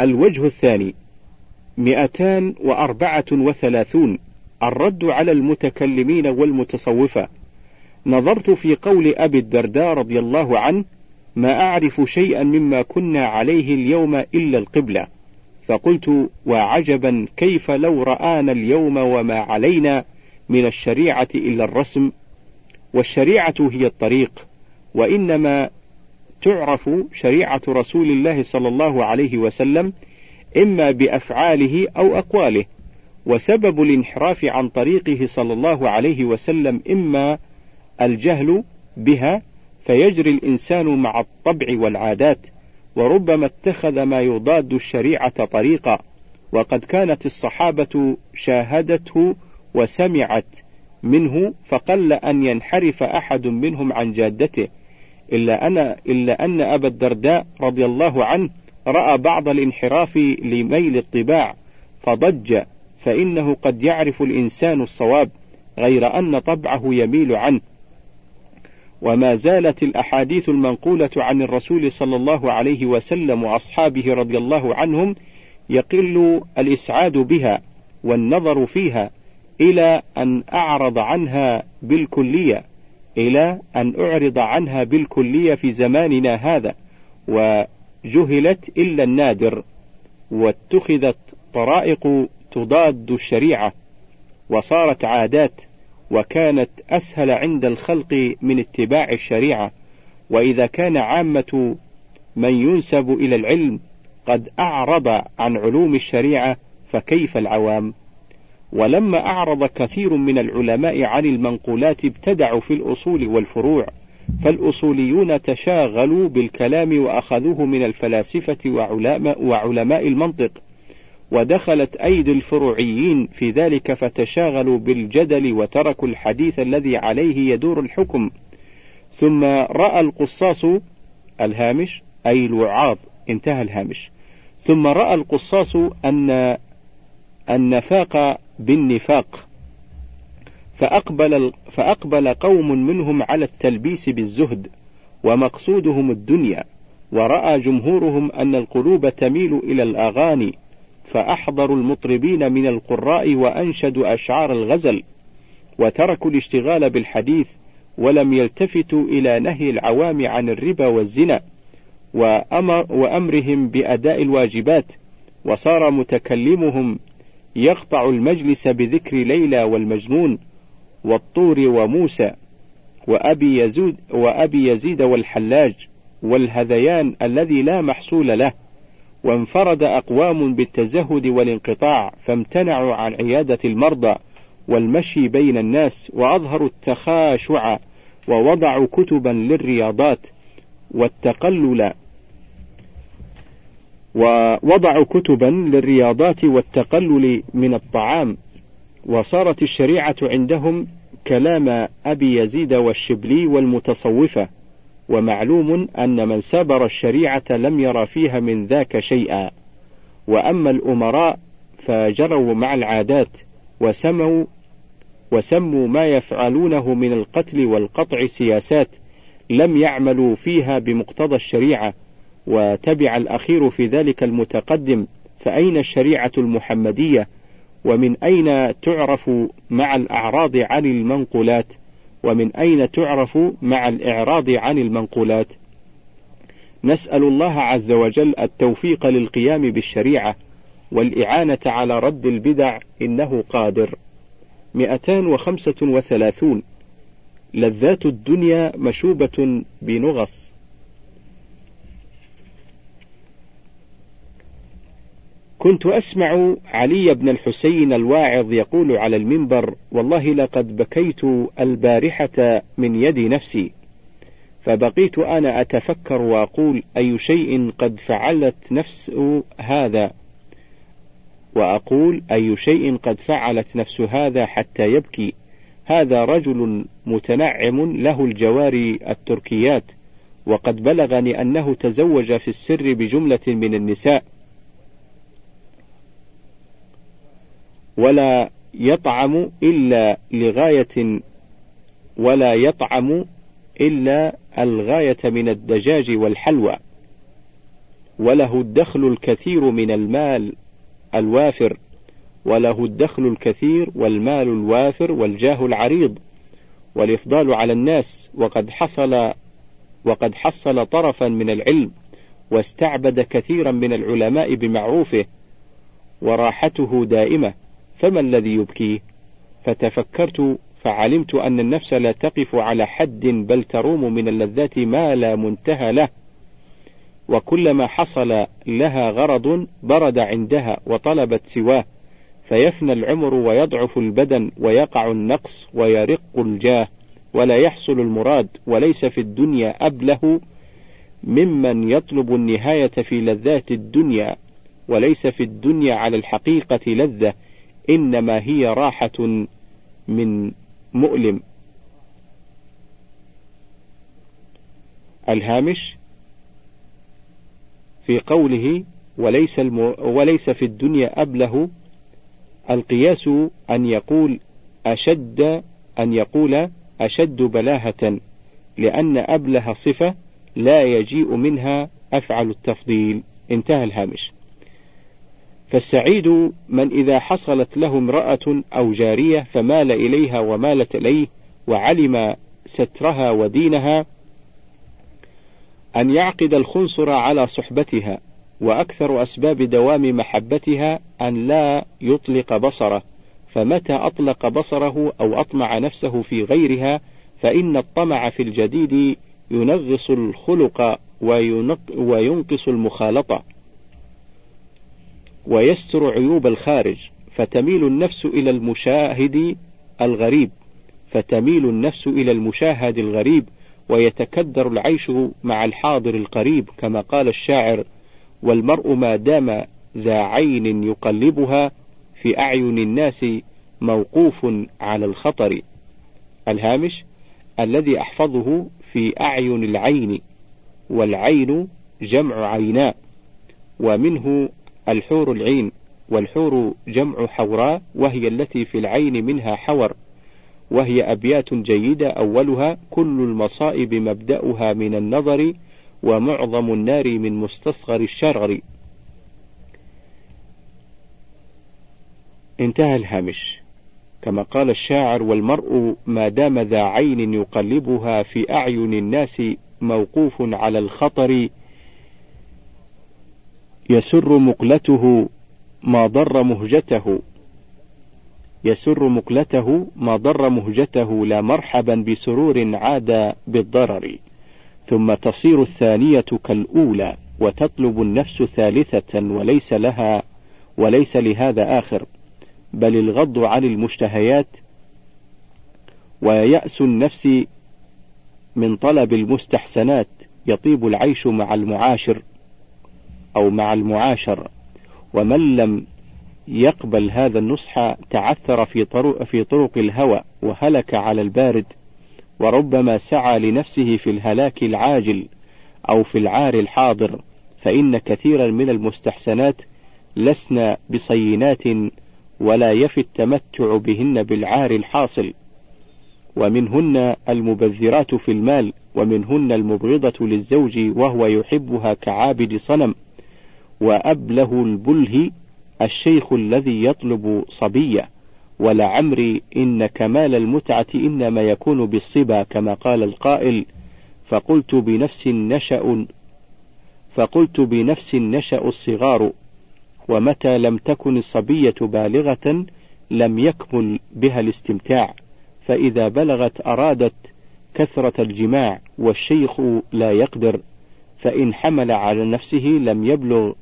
الوجه الثاني مئتان وأربعة وثلاثون الرد على المتكلمين والمتصوفة. نظرت في قول أبي الدرداء رضي الله عنه ما أعرف شيئا مما كنا عليه اليوم إلا القبلة. فقلت وعجبا كيف لو رآنا اليوم وما علينا من الشريعة إلا الرسم؟ والشريعة هي الطريق وإنما تعرف شريعة رسول الله صلى الله عليه وسلم إما بأفعاله أو أقواله وسبب الانحراف عن طريقه صلى الله عليه وسلم إما الجهل بها فيجري الإنسان مع الطبع والعادات وربما اتخذ ما يضاد الشريعة طريقا وقد كانت الصحابة شاهدته وسمعت منه فقل أن ينحرف أحد منهم عن جادته. إلا أن إلا أن أبا الدرداء رضي الله عنه رأى بعض الانحراف لميل الطباع فضج فإنه قد يعرف الإنسان الصواب غير أن طبعه يميل عنه. وما زالت الأحاديث المنقولة عن الرسول صلى الله عليه وسلم وأصحابه رضي الله عنهم يقل الإسعاد بها والنظر فيها إلى أن أعرض عنها بالكلية. إلى أن أعرض عنها بالكلية في زماننا هذا وجهلت إلا النادر واتخذت طرائق تضاد الشريعة وصارت عادات وكانت أسهل عند الخلق من اتباع الشريعة وإذا كان عامة من ينسب إلى العلم قد أعرض عن علوم الشريعة فكيف العوام؟ ولما أعرض كثير من العلماء عن المنقولات ابتدعوا في الأصول والفروع فالأصوليون تشاغلوا بالكلام وأخذوه من الفلاسفة وعلماء, وعلماء المنطق ودخلت أيدي الفروعيين في ذلك فتشاغلوا بالجدل وتركوا الحديث الذي عليه يدور الحكم. ثم رأى القصاص الهامش أي الوعاظ انتهى الهامش. ثم رأى القصاص أن النفاق بالنفاق. فأقبل, فأقبل قوم منهم على التلبيس بالزهد ومقصودهم الدنيا ورأى جمهورهم أن القلوب تميل إلى الأغاني فأحضروا المطربين من القراء وأنشدوا أشعار الغزل وتركوا الاشتغال بالحديث ولم يلتفتوا إلى نهي العوام عن الربا والزنا وأمر وأمرهم بأداء الواجبات وصار متكلمهم يقطع المجلس بذكر ليلى والمجنون والطور وموسى وأبي يزيد وأبي يزيد والحلاج والهذيان الذي لا محصول له وانفرد أقوام بالتزهد والانقطاع فامتنعوا عن عيادة المرضى والمشي بين الناس وأظهروا التخاشع ووضعوا كتبا للرياضات والتقلل ووضعوا كتبا للرياضات والتقلل من الطعام وصارت الشريعة عندهم كلام أبي يزيد والشبلي والمتصوفة ومعلوم أن من سبر الشريعة لم يرى فيها من ذاك شيئا. وأما الأمراء فجروا مع العادات وسموا وسموا ما يفعلونه من القتل والقطع سياسات لم يعملوا فيها بمقتضى الشريعة. وتبع الأخير في ذلك المتقدم فأين الشريعة المحمدية؟ ومن أين تعرف مع الأعراض عن المنقولات؟ ومن أين تعرف مع الإعراض عن المنقولات؟ نسأل الله عز وجل التوفيق للقيام بالشريعة والإعانة على رد البدع إنه قادر. 235 لذات الدنيا مشوبة بنغص. كنت أسمع علي بن الحسين الواعظ يقول على المنبر: والله لقد بكيت البارحة من يد نفسي، فبقيت أنا أتفكر وأقول أي شيء قد فعلت نفس هذا، وأقول أي شيء قد فعلت نفس هذا حتى يبكي، هذا رجل متنعم له الجواري التركيات، وقد بلغني أنه تزوج في السر بجملة من النساء. ولا يطعم إلا لغاية ولا يطعم إلا الغاية من الدجاج والحلوى. وله الدخل الكثير من المال الوافر. وله الدخل الكثير والمال الوافر والجاه العريض. والإفضال على الناس. وقد حصل وقد حصل طرفا من العلم. واستعبد كثيرا من العلماء بمعروفه. وراحته دائمة. فما الذي يبكيه فتفكرت فعلمت أن النفس لا تقف على حد بل تروم من اللذات ما لا منتهى له. وكلما حصل لها غرض برد عندها وطلبت سواه فيفنى العمر ويضعف البدن ويقع النقص ويرق الجاه ولا يحصل المراد وليس في الدنيا أبله ممن يطلب النهاية في لذات الدنيا وليس في الدنيا على الحقيقة لذة. إنما هي راحة من مؤلم. الهامش في قوله وليس, الم... وليس في الدنيا أبله القياس أن يقول أشد أن يقول أشد بلاهة لأن أبله صفة لا يجيء منها أفعل التفضيل. انتهى الهامش. فالسعيد من إذا حصلت له امرأة أو جارية فمال إليها ومالت إليه وعلم سترها ودينها أن يعقد الخنصر على صحبتها وأكثر أسباب دوام محبتها أن لا يطلق بصره فمتى أطلق بصره أو أطمع نفسه في غيرها فإن الطمع في الجديد ينغص الخلق وينقص المخالطة. ويستر عيوب الخارج فتميل النفس إلى المشاهد الغريب فتميل النفس إلى المشاهد الغريب ويتكدر العيش مع الحاضر القريب كما قال الشاعر والمرء ما دام ذا عين يقلبها في أعين الناس موقوف على الخطر الهامش الذي أحفظه في أعين العين والعين جمع عيناء ومنه الحور العين والحور جمع حوراء وهي التي في العين منها حور وهي أبيات جيدة أولها كل المصائب مبدأها من النظر ومعظم النار من مستصغر الشرر. انتهى الهامش. كما قال الشاعر والمرء ما دام ذا عين يقلبها في أعين الناس موقوف على الخطر يسر مقلته ما ضر مهجته. يسر مقلته ما ضر مهجته لا مرحبا بسرور عاد بالضرر. ثم تصير الثانية كالأولى وتطلب النفس ثالثة وليس لها وليس لهذا آخر. بل الغض عن المشتهيات ويأس النفس من طلب المستحسنات يطيب العيش مع المعاشر. أو مع المعاشر ومن لم يقبل هذا النصح تعثر في طرق, في طرق الهوى وهلك على البارد وربما سعى لنفسه في الهلاك العاجل أو في العار الحاضر فإن كثيرا من المستحسنات لسن بصينات ولا يفي التمتع بهن بالعار الحاصل. ومنهن المبذرات في المال ومنهن المبغضة للزوج وهو يحبها كعابد صنم. وأبله البله الشيخ الذي يطلب صبية. ولعمري إن كمال المتعة إنما يكون بالصبا كما قال القائل. فقلت بنفس نشأ فقلت بنفس نشأ الصغار. ومتى لم تكن الصبية بالغة لم يكمل بها الاستمتاع. فإذا بلغت أرادت كثرة الجماع والشيخ لا يقدر. فإن حمل على نفسه لم يبلغ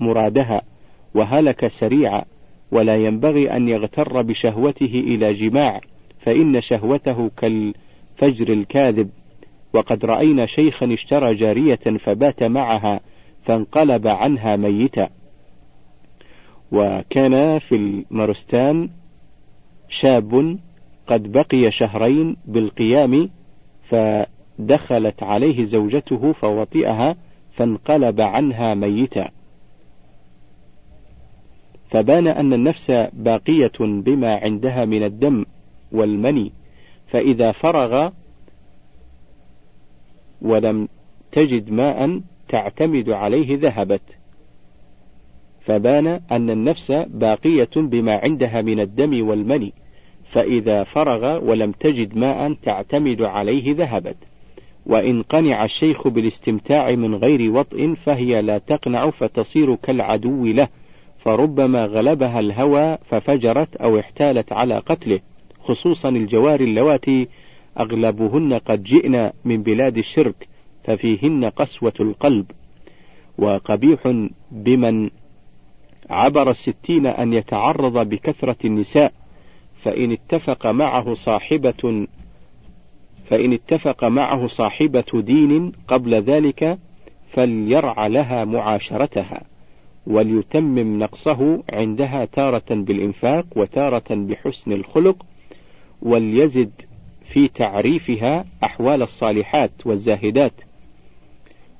مرادها وهلك سريعا ولا ينبغي أن يغتر بشهوته إلى جماع فإن شهوته كالفجر الكاذب. وقد رأينا شيخا اشترى جارية فبات معها فانقلب عنها ميتا. وكان في المرستان شاب قد بقي شهرين بالقيام فدخلت عليه زوجته فوطئها فانقلب عنها ميتا. فبان أن النفس باقية بما عندها من الدم والمني فإذا فرغ ولم تجد ماء تعتمد عليه ذهبت. فبان أن النفس باقية بما عندها من الدم والمني فإذا فرغ ولم تجد ماء تعتمد عليه ذهبت. وإن قنع الشيخ بالاستمتاع من غير وطء فهي لا تقنع فتصير كالعدو له. فربما غلبها الهوى ففجرت أو احتالت على قتله خصوصا الجوار اللواتي أغلبهن قد جئن من بلاد الشرك ففيهن قسوة القلب. وقبيح بمن عبر الستين أن يتعرض بكثرة النساء فإن اتفق معه صاحبة فإن اتفق معه صاحبة دين قبل ذلك فليرع لها معاشرتها. وليتمم نقصه عندها تارة بالإنفاق وتارة بحسن الخلق وليزد في تعريفها أحوال الصالحات والزاهدات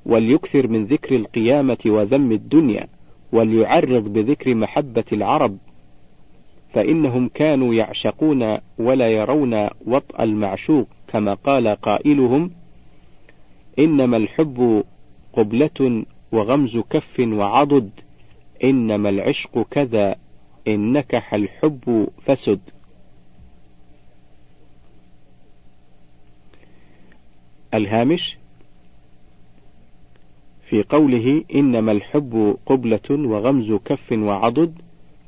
وليكثر من ذكر القيامة وذم الدنيا وليعرض بذكر محبة العرب فإنهم كانوا يعشقون ولا يرون وطأ المعشوق كما قال قائلهم إنما الحب قبلة وغمز كف وعضد. إنما العشق كذا إن نكح الحب فسد. الهامش في قوله إنما الحب قبلة وغمز كف وعضد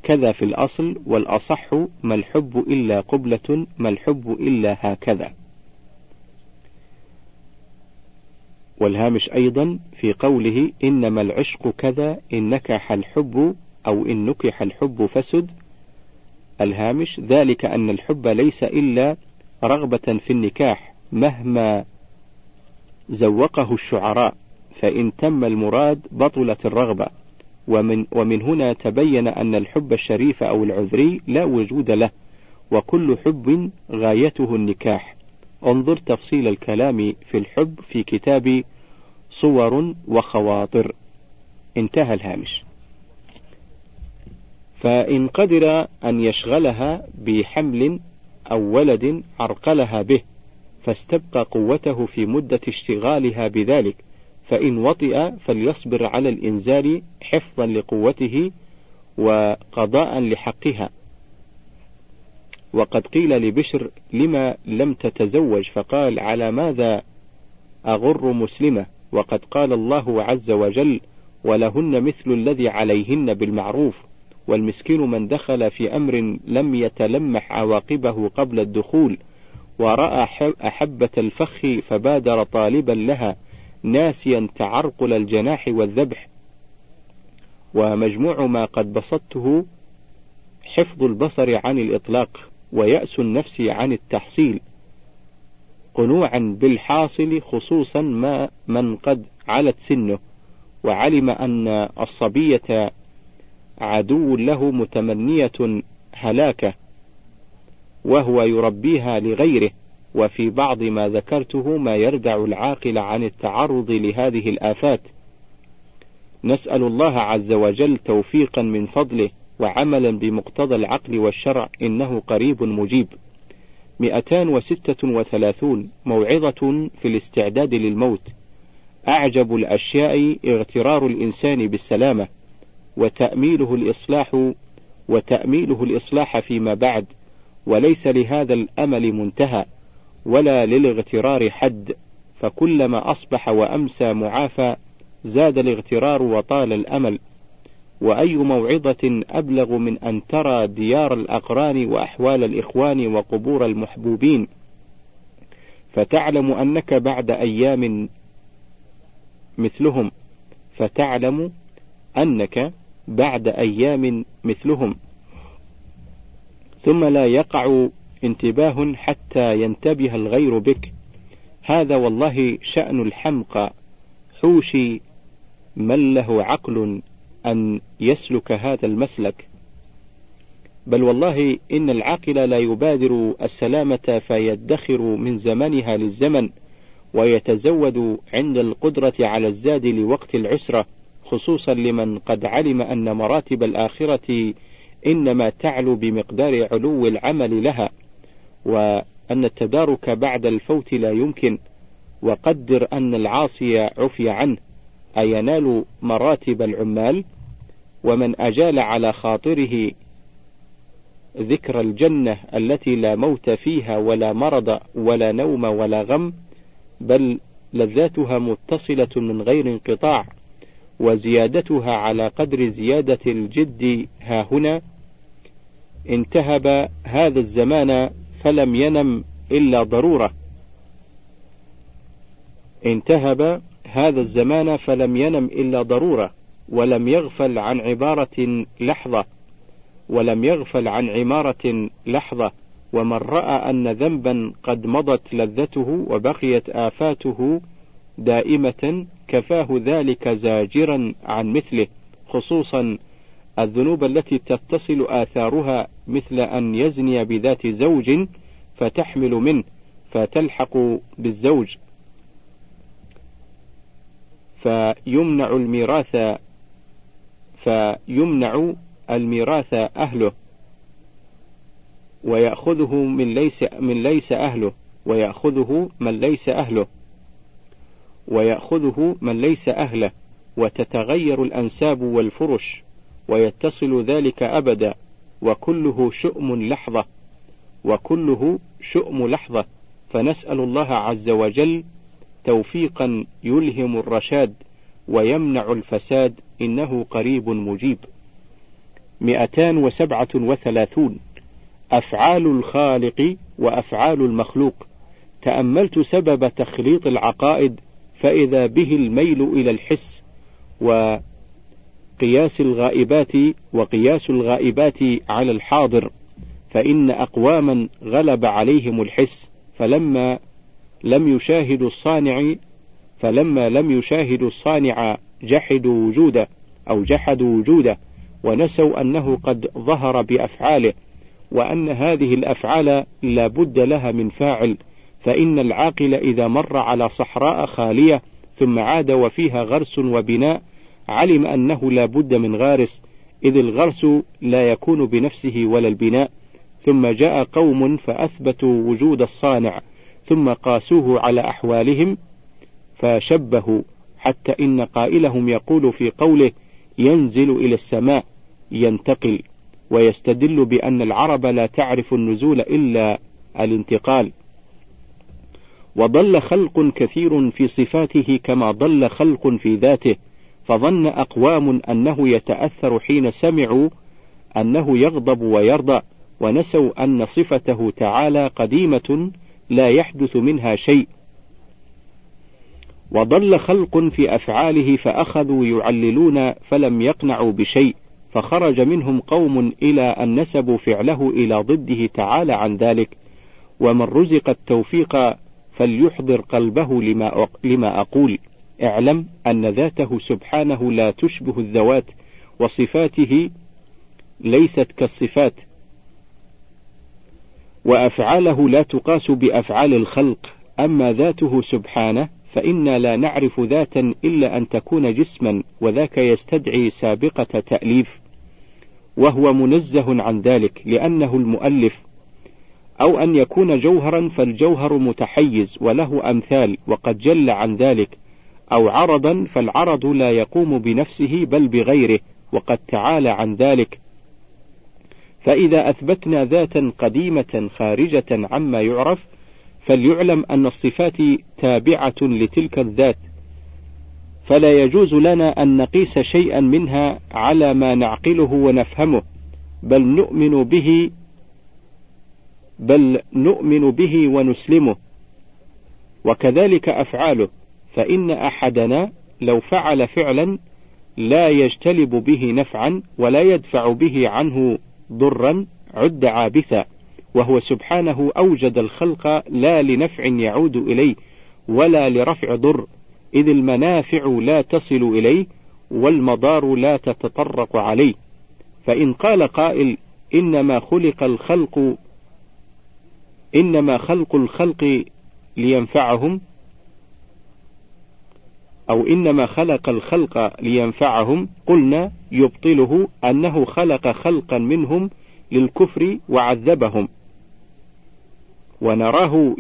كذا في الأصل والأصح ما الحب إلا قبلة ما الحب إلا هكذا. والهامش أيضا في قوله إنما العشق كذا إن نكح الحب أو إن نكح الحب فسد. الهامش ذلك أن الحب ليس إلا رغبة في النكاح مهما زوقه الشعراء فإن تم المراد بطلت الرغبة. ومن, ومن هنا تبين أن الحب الشريف أو العذري لا وجود له وكل حب غايته النكاح. انظر تفصيل الكلام في الحب في كتاب صور وخواطر. انتهى الهامش. فإن قدر أن يشغلها بحمل أو ولد عرقلها به فاستبقى قوته في مدة اشتغالها بذلك. فإن وطئ فليصبر على الإنزال حفظا لقوته وقضاء لحقها. وقد قيل لبشر لما لم تتزوج فقال على ماذا أغر مسلمة؟ وقد قال الله عز وجل ولهن مثل الذي عليهن بالمعروف والمسكين من دخل في أمر لم يتلمح عواقبه قبل الدخول ورأى أحبة الفخ فبادر طالبا لها ناسيا تعرقل الجناح والذبح. ومجموع ما قد بسطته حفظ البصر عن الإطلاق. ويأس النفس عن التحصيل قنوعا بالحاصل خصوصا ما من قد علت سنه وعلم أن الصبية عدو له متمنية هلاكة وهو يربيها لغيره وفي بعض ما ذكرته ما يردع العاقل عن التعرض لهذه الآفات. نسأل الله عز وجل توفيقا من فضله وعملا بمقتضى العقل والشرع إنه قريب مجيب. 236 موعظة في الاستعداد للموت. أعجب الأشياء اغترار الإنسان بالسلامة وتأميله الإصلاح وتأميله الإصلاح فيما بعد وليس لهذا الأمل منتهى ولا للاغترار حد. فكلما أصبح وأمسى معافى زاد الاغترار وطال الأمل. وأي موعظة أبلغ من أن ترى ديار الأقران وأحوال الإخوان وقبور المحبوبين. فتعلم أنك بعد أيام مثلهم. فتعلم أنك بعد أيام مثلهم. ثم لا يقع انتباه حتى ينتبه الغير بك. هذا والله شأن الحمقى. حوشي من له عقل أن يسلك هذا المسلك. بل والله إن العاقل لا يبادر السلامة فيدخر من زمنها للزمن ويتزود عند القدرة على الزاد لوقت العسرة خصوصا لمن قد علم أن مراتب الآخرة إنما تعلو بمقدار علو العمل لها وأن التدارك بعد الفوت لا يمكن وقدر أن العاصي عفي عنه أينال مراتب العمال؟ ومن أجال على خاطره ذكر الجنة التي لا موت فيها ولا مرض ولا نوم ولا غم بل لذاتها متصلة من غير انقطاع وزيادتها على قدر زيادة الجد ها هنا انتهب هذا الزمان فلم ينم إلا ضرورة. انتهب هذا الزمان فلم ينم إلا ضرورة. ولم يغفل عن عبارة لحظة ولم يغفل عن عمارة لحظة ومن رأى أن ذنبا قد مضت لذته وبقيت آفاته دائمة كفاه ذلك زاجرا عن مثله خصوصا الذنوب التي تتصل آثارها مثل أن يزني بذات زوج فتحمل منه فتلحق بالزوج. فيمنع الميراث فيمنع الميراث أهله ويأخذه من ليس من ليس أهله ويأخذه من ليس أهله ويأخذه من ليس أهله وتتغير الأنساب والفرش ويتصل ذلك أبدا وكله شؤم لحظة وكله شؤم لحظة. فنسأل الله عز وجل توفيقا يلهم الرشاد ويمنع الفساد إنه قريب مجيب. مئتان وسبعة وثلاثون. أفعال الخالق وأفعال المخلوق. تأملت سبب تخليط العقائد فإذا به الميل إلى الحس وقياس الغائبات وقياس الغائبات على الحاضر. فإن أقواما غلب عليهم الحس فلما لم يشاهدوا الصانع فلما لم يشاهدوا الصانع جحدوا وجوده أو جحدوا وجوده ونسوا أنه قد ظهر بأفعاله وأن هذه الأفعال لا بد لها من فاعل فإن العاقل إذا مر على صحراء خالية ثم عاد وفيها غرس وبناء علم أنه لا بد من غارس إذ الغرس لا يكون بنفسه ولا البناء. ثم جاء قوم فأثبتوا وجود الصانع ثم قاسوه على أحوالهم فشبهوا حتى إن قائلهم يقول في قوله ينزل إلى السماء ينتقل ويستدل بأن العرب لا تعرف النزول إلا الانتقال. وضل خلق كثير في صفاته كما ضل خلق في ذاته فظن أقوام أنه يتأثر حين سمعوا أنه يغضب ويرضى ونسوا أن صفته تعالى قديمة لا يحدث منها شيء. وضل خلق في أفعاله فأخذوا يعللون فلم يقنعوا بشيء فخرج منهم قوم إلى أن نسبوا فعله إلى ضده تعالى عن ذلك ومن رزق التوفيق فليحضر قلبه لما, لما أقول. اعلم أن ذاته سبحانه لا تشبه الذوات وصفاته ليست كالصفات. وأفعاله لا تقاس بأفعال الخلق أما ذاته سبحانه فإنا لا نعرف ذاتا إلا أن تكون جسما وذاك يستدعي سابقة تأليف وهو منزه عن ذلك لأنه المؤلف. أو أن يكون جوهرا فالجوهر متحيز وله أمثال وقد جل عن ذلك. أو عرضا فالعرض لا يقوم بنفسه بل بغيره وقد تعالى عن ذلك. فإذا أثبتنا ذاتا قديمة خارجة عما يعرف فليعلم أن الصفات تابعة لتلك الذات فلا يجوز لنا أن نقيس شيئا منها على ما نعقله ونفهمه بل نؤمن به بل نؤمن به ونسلمه. وكذلك أفعاله فإن أحدنا لو فعل فعلا لا يجتلب به نفعا ولا يدفع به عنه ضرا عد عابثا. وهو سبحانه أوجد الخلق لا لنفع يعود إليه ولا لرفع ضر إذ المنافع لا تصل إليه والمضار لا تتطرق عليه. فإن قال قائل إنما خلق الخلق إنما خلق الخلق لينفعهم أو إنما خلق الخلق لينفعهم قلنا يبطله أنه خلق خلقا منهم للكفر وعذبهم. ونراه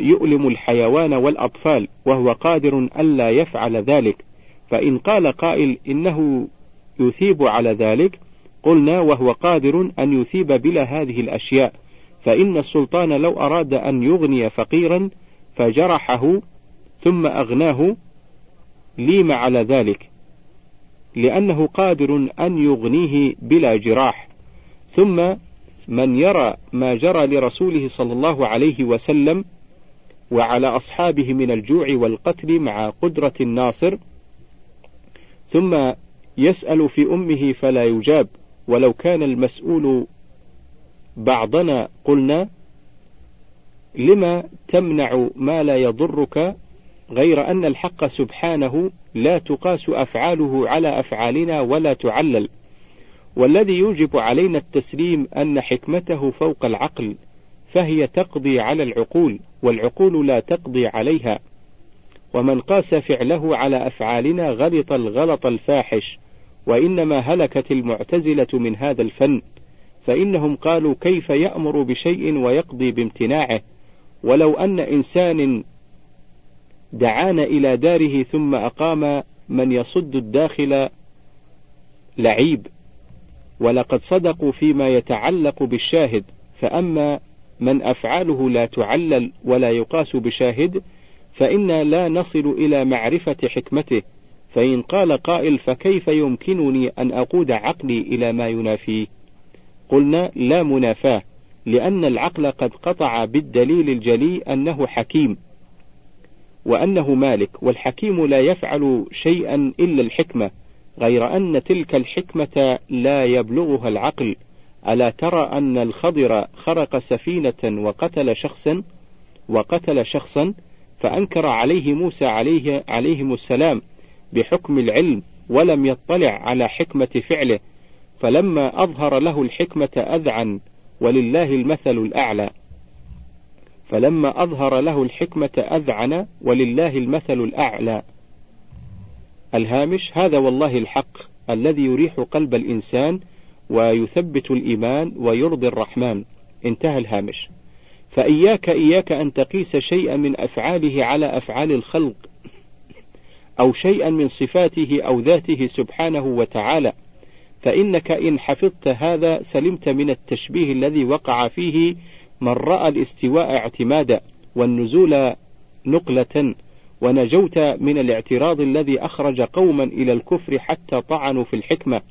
يؤلم الحيوان والأطفال وهو قادر ألا يفعل ذلك. فإن قال قائل إنه يثيب على ذلك قلنا وهو قادر أن يثيب بلا هذه الأشياء. فإن السلطان لو أراد أن يغني فقيرا فجرحه ثم أغناه ليم على ذلك لأنه قادر أن يغنيه بلا جراح. ثم من يرى ما جرى لرسوله صلى الله عليه وسلم وعلى أصحابه من الجوع والقتل مع قدرة الناصر ثم يسأل في أمه فلا يجاب. ولو كان المسؤول بعضنا قلنا لما تمنع ما لا يضرك غير أن الحق سبحانه لا تقاس أفعاله على أفعالنا ولا تعلل؟ والذي يوجب علينا التسليم أن حكمته فوق العقل فهي تقضي على العقول والعقول لا تقضي عليها. ومن قاس فعله على أفعالنا غلط الغلط الفاحش وإنما هلكت المعتزلة من هذا الفن فإنهم قالوا كيف يأمر بشيء ويقضي بامتناعه؟ ولو أن إنسان دعانا إلى داره ثم أقام من يصد الداخل لعيب. ولقد صدقوا فيما يتعلق بالشاهد فأما من أفعاله لا تعلل ولا يقاس بشاهد فإنا لا نصل إلى معرفة حكمته فإن قال قائل فكيف يمكنني أن أقود عقلي إلى ما ينافيه؟ قلنا لا منافاة لأن العقل قد قطع بالدليل الجلي أنه حكيم وأنه مالك والحكيم لا يفعل شيئا إلا الحكمة. غير أن تلك الحكمة لا يبلغها العقل. ألا ترى أن الخضر خرق سفينة وقتل شخصا؟ وقتل شخصا فأنكر عليه موسى عليه عليهم السلام بحكم العلم ولم يطلع على حكمة فعله. فلما أظهر له الحكمة أذعن ولله المثل الأعلى. فلما أظهر له الحكمة أذعن ولله المثل الأعلى. الهامش هذا والله الحق الذي يريح قلب الإنسان ويثبت الإيمان ويرضي الرحمن. انتهى الهامش. فإياك إياك أن تقيس شيئا من أفعاله على أفعال الخلق أو شيئا من صفاته أو ذاته سبحانه وتعالى فإنك إن حفظت هذا سلمت من التشبيه الذي وقع فيه من رأى الاستواء اعتمادا والنزول نقلة ونجوت من الاعتراض الذي أخرج قوما إلى الكفر حتى طعنوا في الحكمة.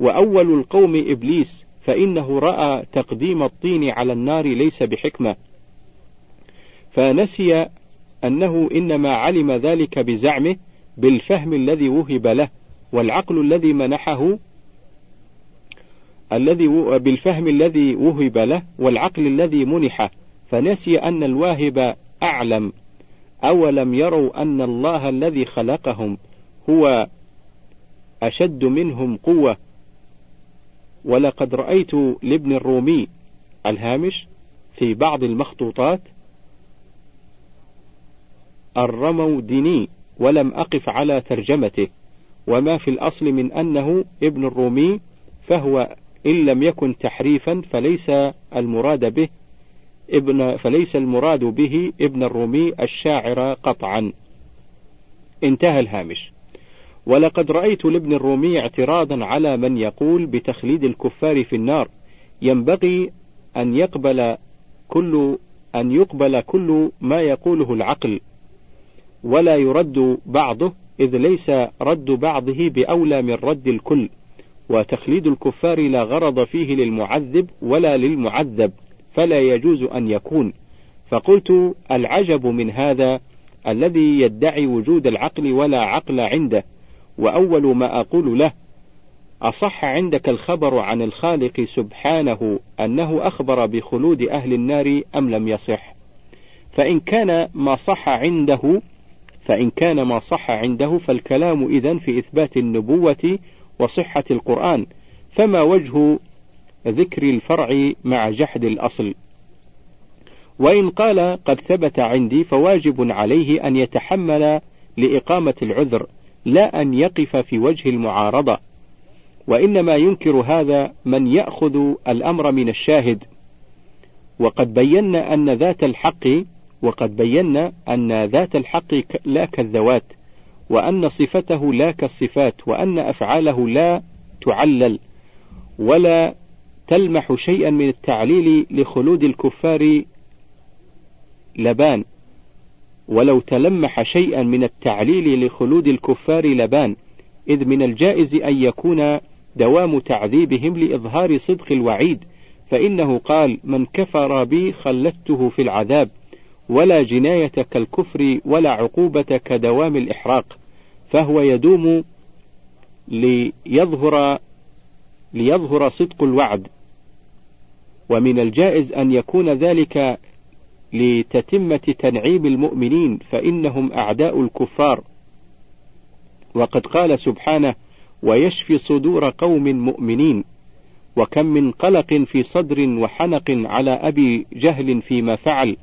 وأول القوم إبليس فإنه رأى تقديم الطين على النار ليس بحكمة. فنسي أنه إنما علم ذلك بزعمه بالفهم الذي وهب له والعقل الذي منحه الذي بالفهم الذي وهب له والعقل الذي منحه فنسي أن الواهب أعلم. أولم يروا أن الله الذي خلقهم هو أشد منهم قوة؟ ولقد رأيت لابن الرومي الهامش في بعض المخطوطات الرمودني ولم أقف على ترجمته وما في الأصل من أنه ابن الرومي فهو إن لم يكن تحريفا فليس المراد به ابن فليس المراد به ابن الرومي الشاعر قطعا. انتهى الهامش. ولقد رأيت لابن الرومي اعتراضا على من يقول بتخليد الكفار في النار ينبغي أن يقبل كل أن يقبل كل ما يقوله العقل ولا يرد بعضه إذ ليس رد بعضه بأولى من رد الكل وتخليد الكفار لا غرض فيه للمعذب ولا للمعذب. فلا يجوز أن يكون. فقلت العجب من هذا الذي يدعي وجود العقل ولا عقل عنده وأول ما أقول له أصح عندك الخبر عن الخالق سبحانه أنه أخبر بخلود أهل النار أم لم يصح؟ فإن كان ما صح عنده فإن كان ما صح عنده فالكلام إذن في إثبات النبوة وصحة القرآن. فما وجه ذكر الفرع مع جحد الأصل. وإن قال قد ثبت عندي فواجب عليه أن يتحمل لإقامة العذر لا أن يقف في وجه المعارضة. وإنما ينكر هذا من يأخذ الأمر من الشاهد. وقد بينا أن ذات الحق وقد بينا أن ذات الحق لا كالذوات وأن صفته لا كالصفات وأن أفعاله لا تعلل ولا تلمح شيئا من التعليل لخلود الكفار لبان. ولو تلمح شيئا من التعليل لخلود الكفار لبان إذ من الجائز أن يكون دوام تعذيبهم لإظهار صدق الوعيد فإنه قال من كفر بي خلدته في العذاب ولا جناية كالكفر ولا عقوبة كدوام الإحراق. فهو يدوم ليظهر ليظهر صدق الوعد. ومن الجائز أن يكون ذلك لتتمة تنعيم المؤمنين فإنهم أعداء الكفار. وقد قال سبحانه ويشفي صدور قوم مؤمنين وكم من قلق في صدر وحنق على أبي جهل فيما فعل.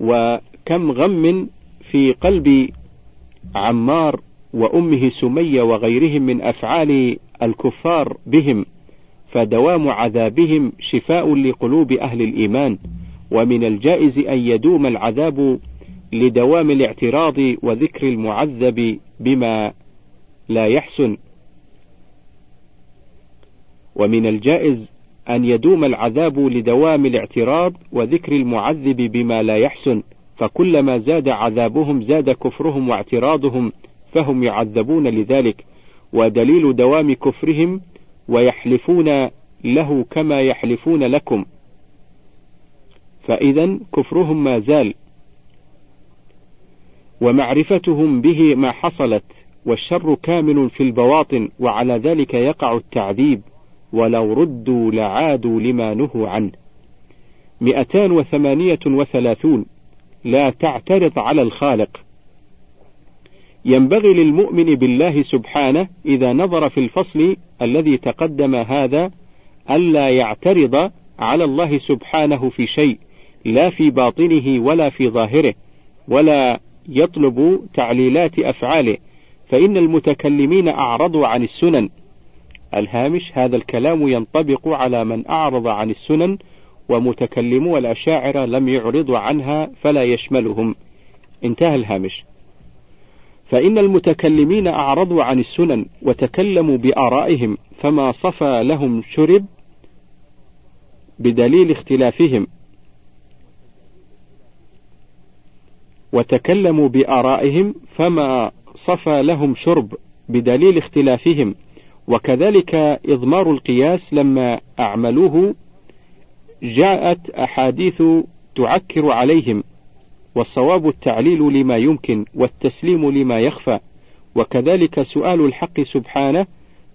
وكم غم في قلب عمار وأمه سمية وغيرهم من أفعال الكفار بهم. فدوام عذابهم شفاء لقلوب أهل الإيمان ومن الجائز أن يدوم العذاب لدوام الاعتراض وذكر المعذب بما لا يحسن. ومن الجائز أن يدوم العذاب لدوام الاعتراض وذكر المعذب بما لا يحسن فكلما زاد عذابهم زاد كفرهم واعتراضهم فهم يعذبون لذلك. ودليل دوام كفرهم ويحلفون له كما يحلفون لكم. فإذا كفرهم ما زال ومعرفتهم به ما حصلت والشر كامل في البواطن وعلى ذلك يقع التعذيب ولو ردوا لعادوا لما نهوا عنه. مئتان وثمانية وثلاثون لا تعترض على الخالق. ينبغي للمؤمن بالله سبحانه إذا نظر في الفصل الذي تقدم هذا ألا يعترض على الله سبحانه في شيء لا في باطنه ولا في ظاهره ولا يطلب تعليلات أفعاله فإن المتكلمين أعرضوا عن السنن. الهامش هذا الكلام ينطبق على من أعرض عن السنن ومتكلمو الأشاعرة لم يعرضوا عنها فلا يشملهم. انتهى الهامش. فإن المتكلمين أعرضوا عن السنن وتكلموا بآرائهم فما صفى لهم شرب بدليل اختلافهم. وتكلموا بآرائهم فما صفى لهم شرب بدليل اختلافهم. وكذلك إضمار القياس لما أعملوه جاءت أحاديث تعكر عليهم. والصواب التعليل لما يمكن والتسليم لما يخفى. وكذلك سؤال الحق سبحانه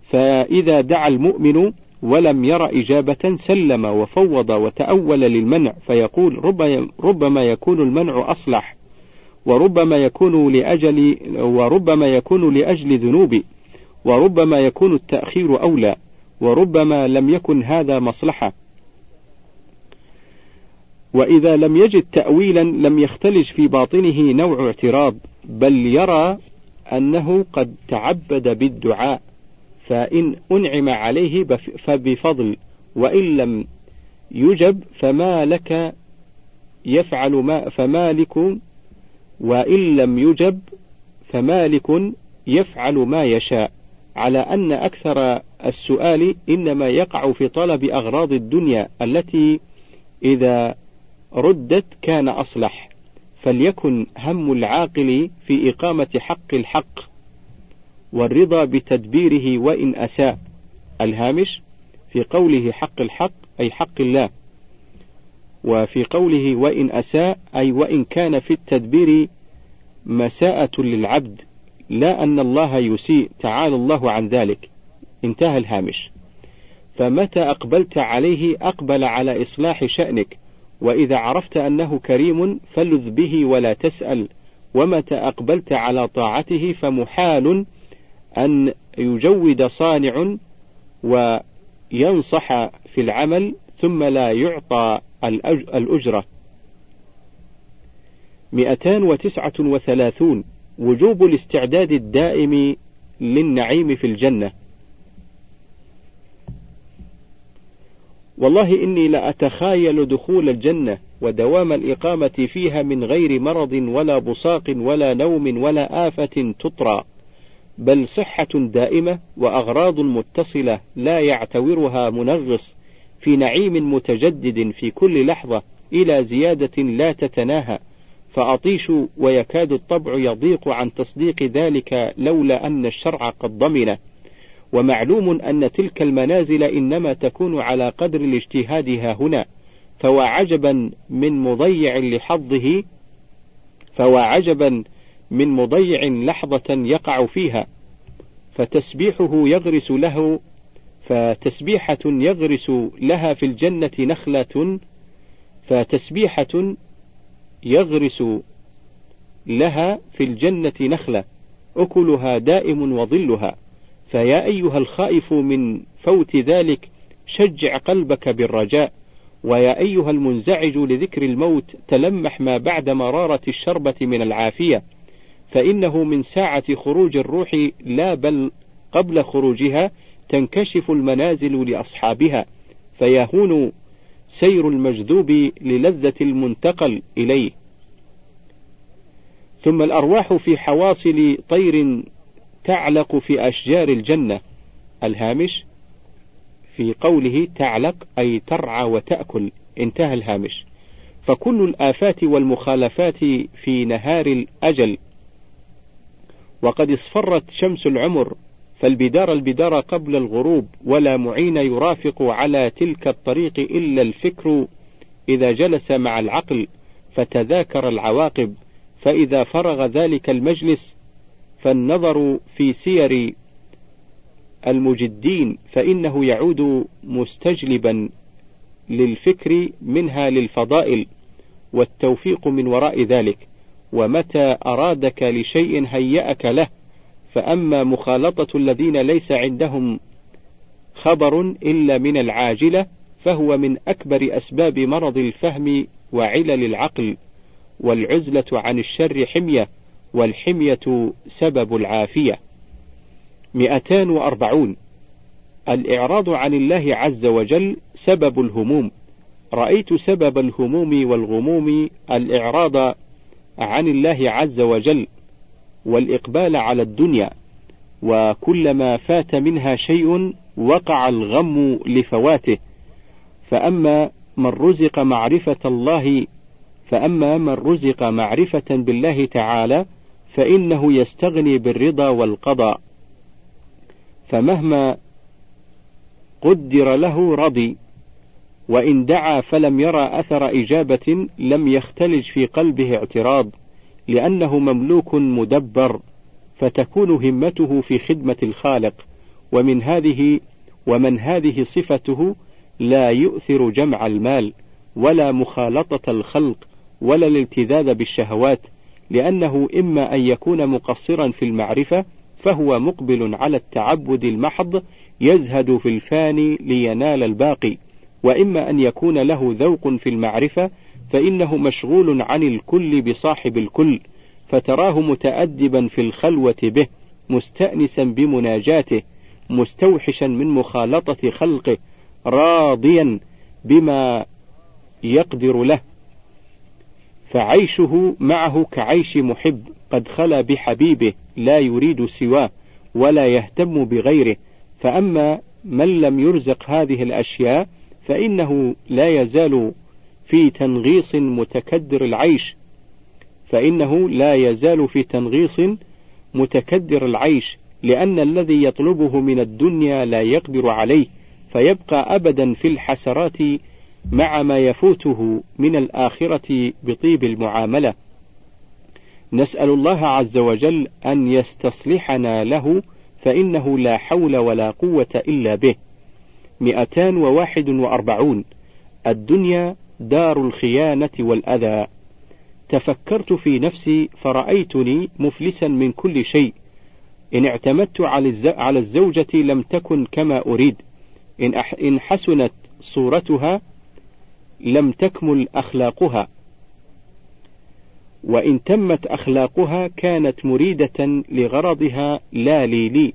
فإذا دعا المؤمن ولم ير إجابة سلم وفوض وتأول للمنع فيقول ربما يكون المنع أصلح وربما يكون لأجل وربما يكون لأجل ذنوبي وربما يكون التأخير أولى وربما لم يكن هذا مصلحة. وإذا لم يجد تأويلا لم يختلج في باطنه نوع اعتراض بل يرى أنه قد تعبد بالدعاء فإن أنعم عليه فبفضل وإن لم يجب فما لك يفعل ما فمالك وإن لم يجب فمالك يفعل ما يشاء. على أن أكثر السؤال إنما يقع في طلب أغراض الدنيا التي إذا ردت كان أصلح فليكن هم العاقل في إقامة حق الحق والرضا بتدبيره وإن أساء. الهامش في قوله حق الحق أي حق الله وفي قوله وإن أساء أي وإن كان في التدبير مساءة للعبد لا أن الله يسيء تعالى الله عن ذلك. انتهى الهامش. فمتى أقبلت عليه أقبل على إصلاح شأنك وإذا عرفت أنه كريم فلذ به ولا تسأل ومتى أقبلت على طاعته فمحال أن يجود صانع وينصح في العمل ثم لا يعطى الأجرة. مئتان وتسعة وثلاثون وجوب الاستعداد الدائم للنعيم في الجنة. والله إني لأتخايل دخول الجنة ودوام الإقامة فيها من غير مرض ولا بصاق ولا نوم ولا آفة تطرى. بل صحة دائمة وأغراض متصلة لا يعتورها منغص في نعيم متجدد في كل لحظة إلى زيادة لا تتناهى. فأطيش ويكاد الطبع يضيق عن تصديق ذلك لولا أن الشرع قد ضمنه. ومعلوم أن تلك المنازل إنما تكون على قدر الاجتهاد ها هنا فوا عجبا من مضيع لحظه فوا عجبا من مضيع لحظة يقع فيها فتسبيحه يغرس له فتسبيحة يغرس لها في الجنة نخلة فتسبيحة يغرس لها في الجنة نخلة أكلها دائم وظلها. فيا أيها الخائف من فوت ذلك شجع قلبك بالرجاء. ويا أيها المنزعج لذكر الموت تلمح ما بعد مرارة الشربة من العافية. فإنه من ساعة خروج الروح لا بل قبل خروجها تنكشف المنازل لأصحابها. فيهون سير المجذوب للذة المنتقل إليه. ثم الأرواح في حواصل طير تعلق في أشجار الجنة. الهامش في قوله تعلق أي ترعى وتأكل. انتهى الهامش. فكل الآفات والمخالفات في نهار الأجل. وقد اصفرت شمس العمر فالبدار البدار قبل الغروب ولا معين يرافق على تلك الطريق إلا الفكر. إذا جلس مع العقل فتذاكر العواقب. فإذا فرغ ذلك المجلس فالنظر في سير المجدين فإنه يعود مستجلبا للفكر منها للفضائل والتوفيق من وراء ذلك. ومتى أرادك لشيء هيأك له فأما مخالطة الذين ليس عندهم خبر إلا من العاجلة فهو من أكبر أسباب مرض الفهم وعلل العقل والعزلة عن الشر حمية. والحمية سبب العافية. 240 الإعراض عن الله عز وجل سبب الهموم. رأيت سبب الهموم والغموم الإعراض عن الله عز وجل والإقبال على الدنيا وكلما فات منها شيء وقع الغم لفواته. فأما من رزق معرفة الله فأما من رزق معرفة بالله تعالى فإنه يستغني بالرضا والقضاء. فمهما قدر له رضي وإن دعا فلم يرى أثر إجابة لم يختلج في قلبه اعتراض لأنه مملوك مدبر فتكون همته في خدمة الخالق ومن هذه ومن هذه صفته لا يؤثر جمع المال ولا مخالطة الخلق ولا الالتذاذ بالشهوات لأنه إما أن يكون مقصرا في المعرفة فهو مقبل على التعبد المحض يزهد في الفاني لينال الباقي وإما أن يكون له ذوق في المعرفة فإنه مشغول عن الكل بصاحب الكل فتراه متأدبا في الخلوة به مستأنسا بمناجاته مستوحشا من مخالطة خلقه راضيا بما يقدر له. فعيشه معه كعيش محب قد خلا بحبيبه لا يريد سواه ولا يهتم بغيره. فأما من لم يرزق هذه الأشياء فإنه لا يزال في تنغيص متكدر العيش. فإنه لا يزال في تنغيص متكدر العيش لأن الذي يطلبه من الدنيا لا يقدر عليه فيبقى أبدا في الحسرات مع ما يفوته من الآخرة بطيب المعاملة. نسأل الله عز وجل أن يستصلحنا له فإنه لا حول ولا قوة إلا به. مئتان وواحد وأربعون. الدنيا دار الخيانة والأذى. تفكرت في نفسي فرأيتني مفلسا من كل شيء. إن اعتمدت على الزوجة لم تكن كما أريد. إن حسنت صورتها لم تكمل أخلاقها. وإن تمت أخلاقها كانت مريدة لغرضها لا لي لي.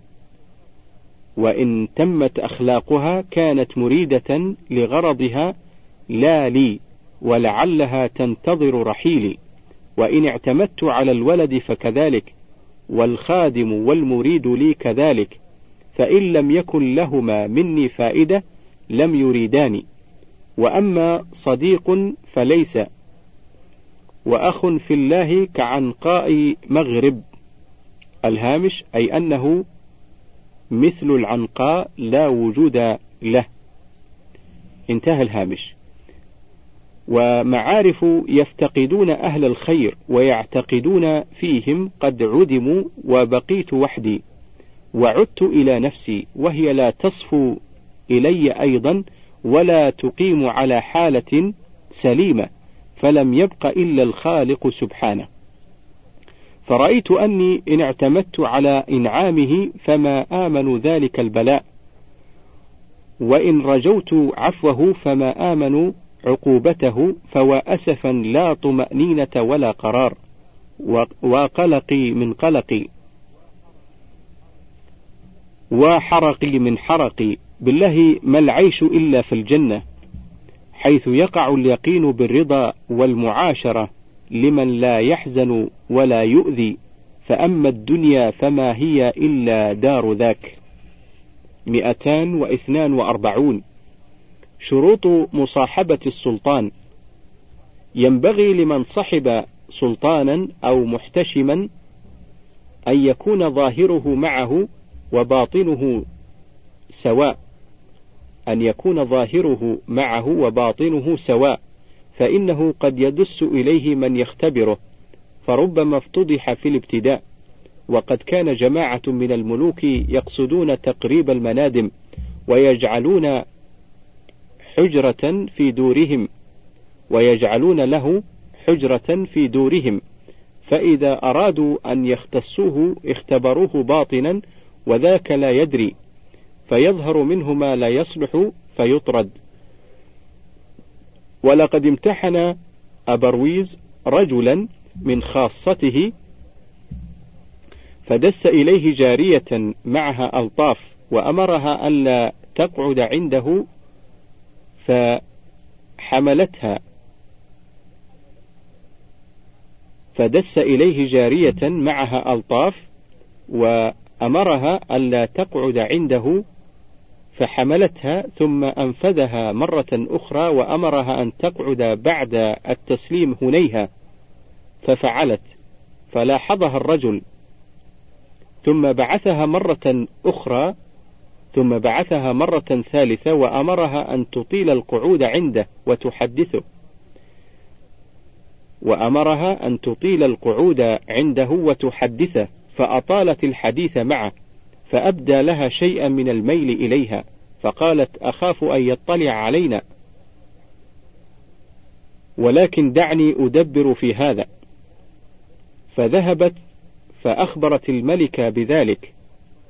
وإن تمت أخلاقها كانت مريدة لغرضها لا لي ولعلها تنتظر رحيلي. وإن اعتمدت على الولد فكذلك والخادم والمريد لي كذلك فإن لم يكن لهما مني فائدة لم يريداني. وأما صديق فليس وأخ في الله كعنقاء مغرب. الهامش أي أنه مثل العنقاء لا وجود له. انتهى الهامش. ومعارف يفتقدون أهل الخير ويعتقدون فيهم قد عدموا وبقيت وحدي وعدت إلى نفسي وهي لا تصفو إلي أيضا ولا تقيم على حالة سليمة فلم يبق إلا الخالق سبحانه. فرأيت أني إن اعتمدت على إنعامه فما آمن ذلك البلاء وإن رجوت عفوه فما آمنوا عقوبته فوا أسفا لا طمأنينة ولا قرار وقلقي من قلقي وحرقي من حرقي. بالله ما العيش إلا في الجنة حيث يقع اليقين بالرضا والمعاشرة لمن لا يحزن ولا يؤذي فأما الدنيا فما هي إلا دار ذاك. مئتان واثنان وأربعون. شروط مصاحبة السلطان. ينبغي لمن صحب سلطانا أو محتشما أن يكون ظاهره معه وباطنه سواء. أن يكون ظاهره معه وباطنه سواء فإنه قد يدس إليه من يختبره فربما افتضح في الابتداء. وقد كان جماعة من الملوك يقصدون تقريب المنادم ويجعلون حجرة في دورهم ويجعلون له حجرة في دورهم فإذا أرادوا أن يختصوه اختبروه باطنا وذاك لا يدري. فيظهر منه ما لا يصلح فيطرد. ولقد امتحن أبرويز رجلا من خاصته فدس إليه جارية معها ألطاف وأمرها ألا تقعد عنده فحملتها. فدس إليه جارية معها ألطاف وأمرها ألا تقعد عنده فحملتها ثم أنفذها مرة أخرى وأمرها أن تقعد بعد التسليم هنيها ففعلت فلاحظها الرجل. ثم بعثها مرة أخرى ثم بعثها مرة ثالثة وأمرها أن تطيل القعود عنده وتحدثه. وأمرها أن تطيل القعود عنده وتحدثه فأطالت الحديث معه. فأبدى لها شيئا من الميل إليها فقالت أخاف أن يطلع علينا. ولكن دعني أدبر في هذا. فذهبت فأخبرت الملك بذلك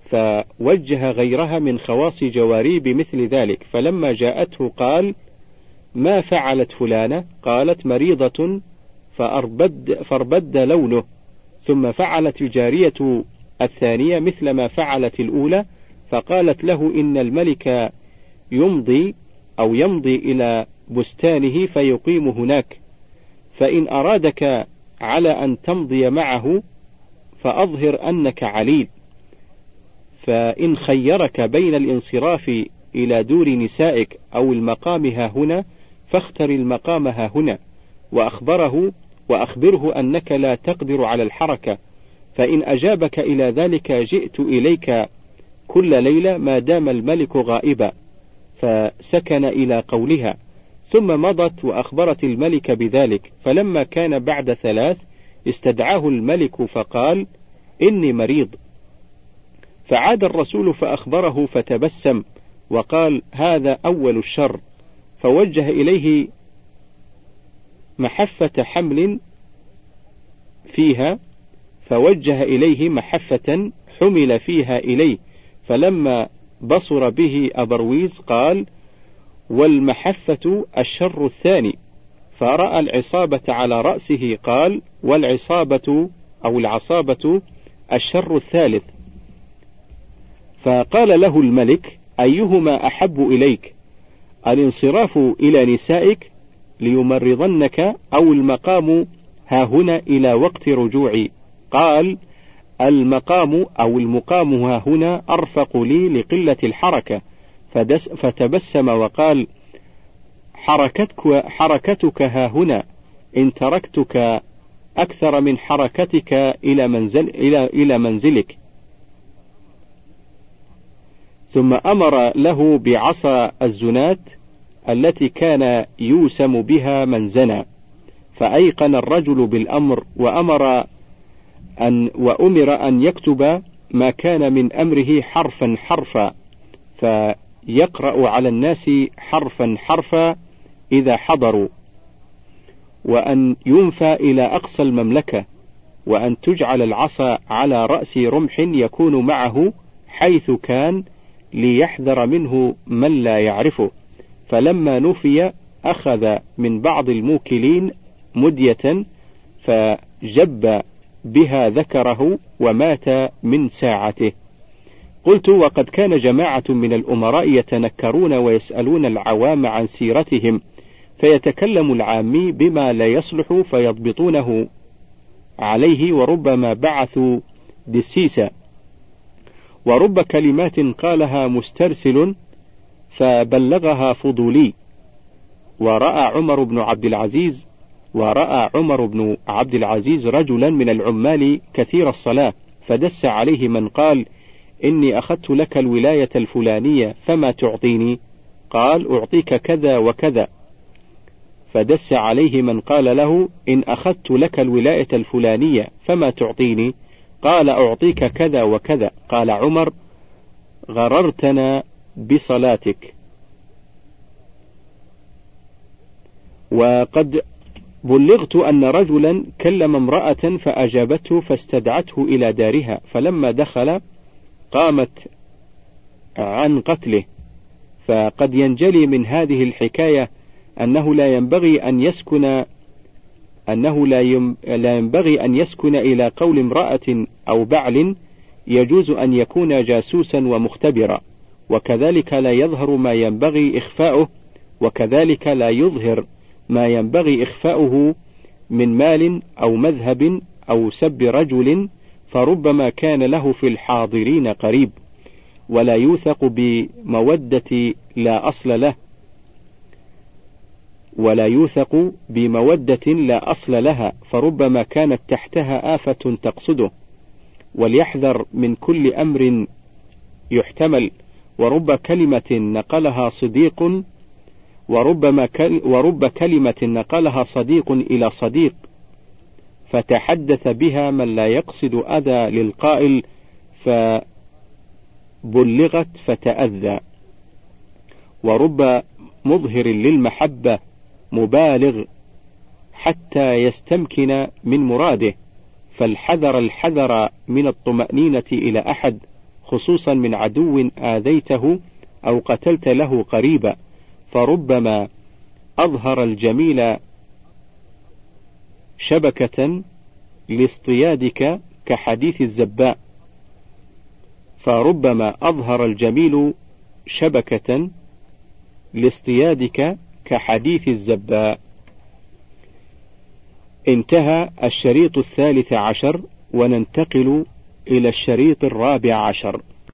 فوجه غيرها من خواص جواري بمثل ذلك. فلما جاءته قال ما فعلت فلانة؟ قالت مريضة فأربد, فاربد لونه. ثم فعلت الجارية الثانية مثل ما فعلت الأولى فقالت له إن الملك يمضي أو يمضي إلى بستانه فيقيم هناك فإن أرادك على أن تمضي معه فأظهر أنك عليل فإن خيرك بين الانصراف إلى دور نسائك أو المقام ها هنا فاختر المقام ها هنا وأخبره وأخبره أنك لا تقدر على الحركة. فإن أجابك إلى ذلك جئت إليك كل ليلة ما دام الملك غائبا فسكن إلى قولها ثم مضت وأخبرت الملك بذلك فلما كان بعد ثلاث استدعاه الملك فقال إني مريض. فعاد الرسول فأخبره فتبسم وقال هذا أول الشر. فوجه إليه محفة حمل فيها فوجه إليه محفة حمل فيها إليه فلما بصر به أبرويز قال والمحفة الشر الثاني. فرأى العصابة على رأسه قال والعصابة أو العصابة الشر الثالث. فقال له الملك أيهما أحب إليك؟ الانصراف إلى نسائك ليمرضنك أو المقام ها هنا إلى وقت رجوعي. قال المقام أو المقام ها هنا أرفق لي لقلة الحركة. فدس فتبسم وقال حركتك, حركتك ها هنا. إن تركتك أكثر من حركتك إلى منزل إلى إلى منزلك. ثم أمر له بعصا الزنات التي كان يوسم بها من زنى فأيقن الرجل بالأمر وأمر أن وأمر أن يكتب ما كان من أمره حرفا حرفا فيقرأ على الناس حرفا حرفا إذا حضروا وأن ينفى إلى أقصى المملكة وأن تجعل العصا على رأس رمح يكون معه حيث كان ليحذر منه من لا يعرفه. فلما نفي أخذ من بعض الموكلين مدية فجب بها ذكره ومات من ساعته. قلت وقد كان جماعة من الأمراء يتنكرون ويسألون العوام عن سيرتهم فيتكلم العامي بما لا يصلح فيضبطونه عليه وربما بعثوا دسيسا ورب كلمات قالها مسترسل فبلغها فضولي. ورأى عمر بن عبد العزيز ورأى عمر بن عبد العزيز رجلا من العمال كثير الصلاة فدس عليه من قال إني أخذت لك الولاية الفلانية فما تعطيني؟ قال أعطيك كذا وكذا. فدس عليه من قال له إن أخذت لك الولاية الفلانية فما تعطيني؟ قال أعطيك كذا وكذا. قال عمر غررتنا بصلاتك. وقد بلغت أن رجلا كلم امرأة فأجابته فاستدعته إلى دارها فلما دخل قامت عن قتله. فقد ينجلي من هذه الحكاية أنه لا ينبغي أن يسكن أنه لا ينبغي أن يسكن إلى قول امرأة أو بعل يجوز أن يكون جاسوسا ومختبرا وكذلك لا يظهر ما ينبغي إخفاؤه وكذلك لا يظهر ما ينبغي إخفاؤه من مال أو مذهب أو سب رجل فربما كان له في الحاضرين قريب ولا يوثق بمودة لا أصل له ولا يوثق بمودة لا أصل لها فربما كانت تحتها آفة تقصده وليحذر من كل أمر يحتمل ورب كلمة نقلها صديق وربما كل ورب كلمة نقلها صديق إلى صديق فتحدث بها من لا يقصد أذى للقائل فبلغت فتأذى. ورب مظهر للمحبة مبالغ حتى يستمكن من مراده فالحذر الحذر من الطمأنينة إلى أحد خصوصا من عدو آذيته أو قتلت له قريبا. فربما أظهر الجميل شبكة لاصطيادك كحديث الزباء. فربما أظهر الجميل شبكة لاصطيادك كحديث الزباء. انتهى الشريط الثالث عشر وننتقل إلى الشريط الرابع عشر.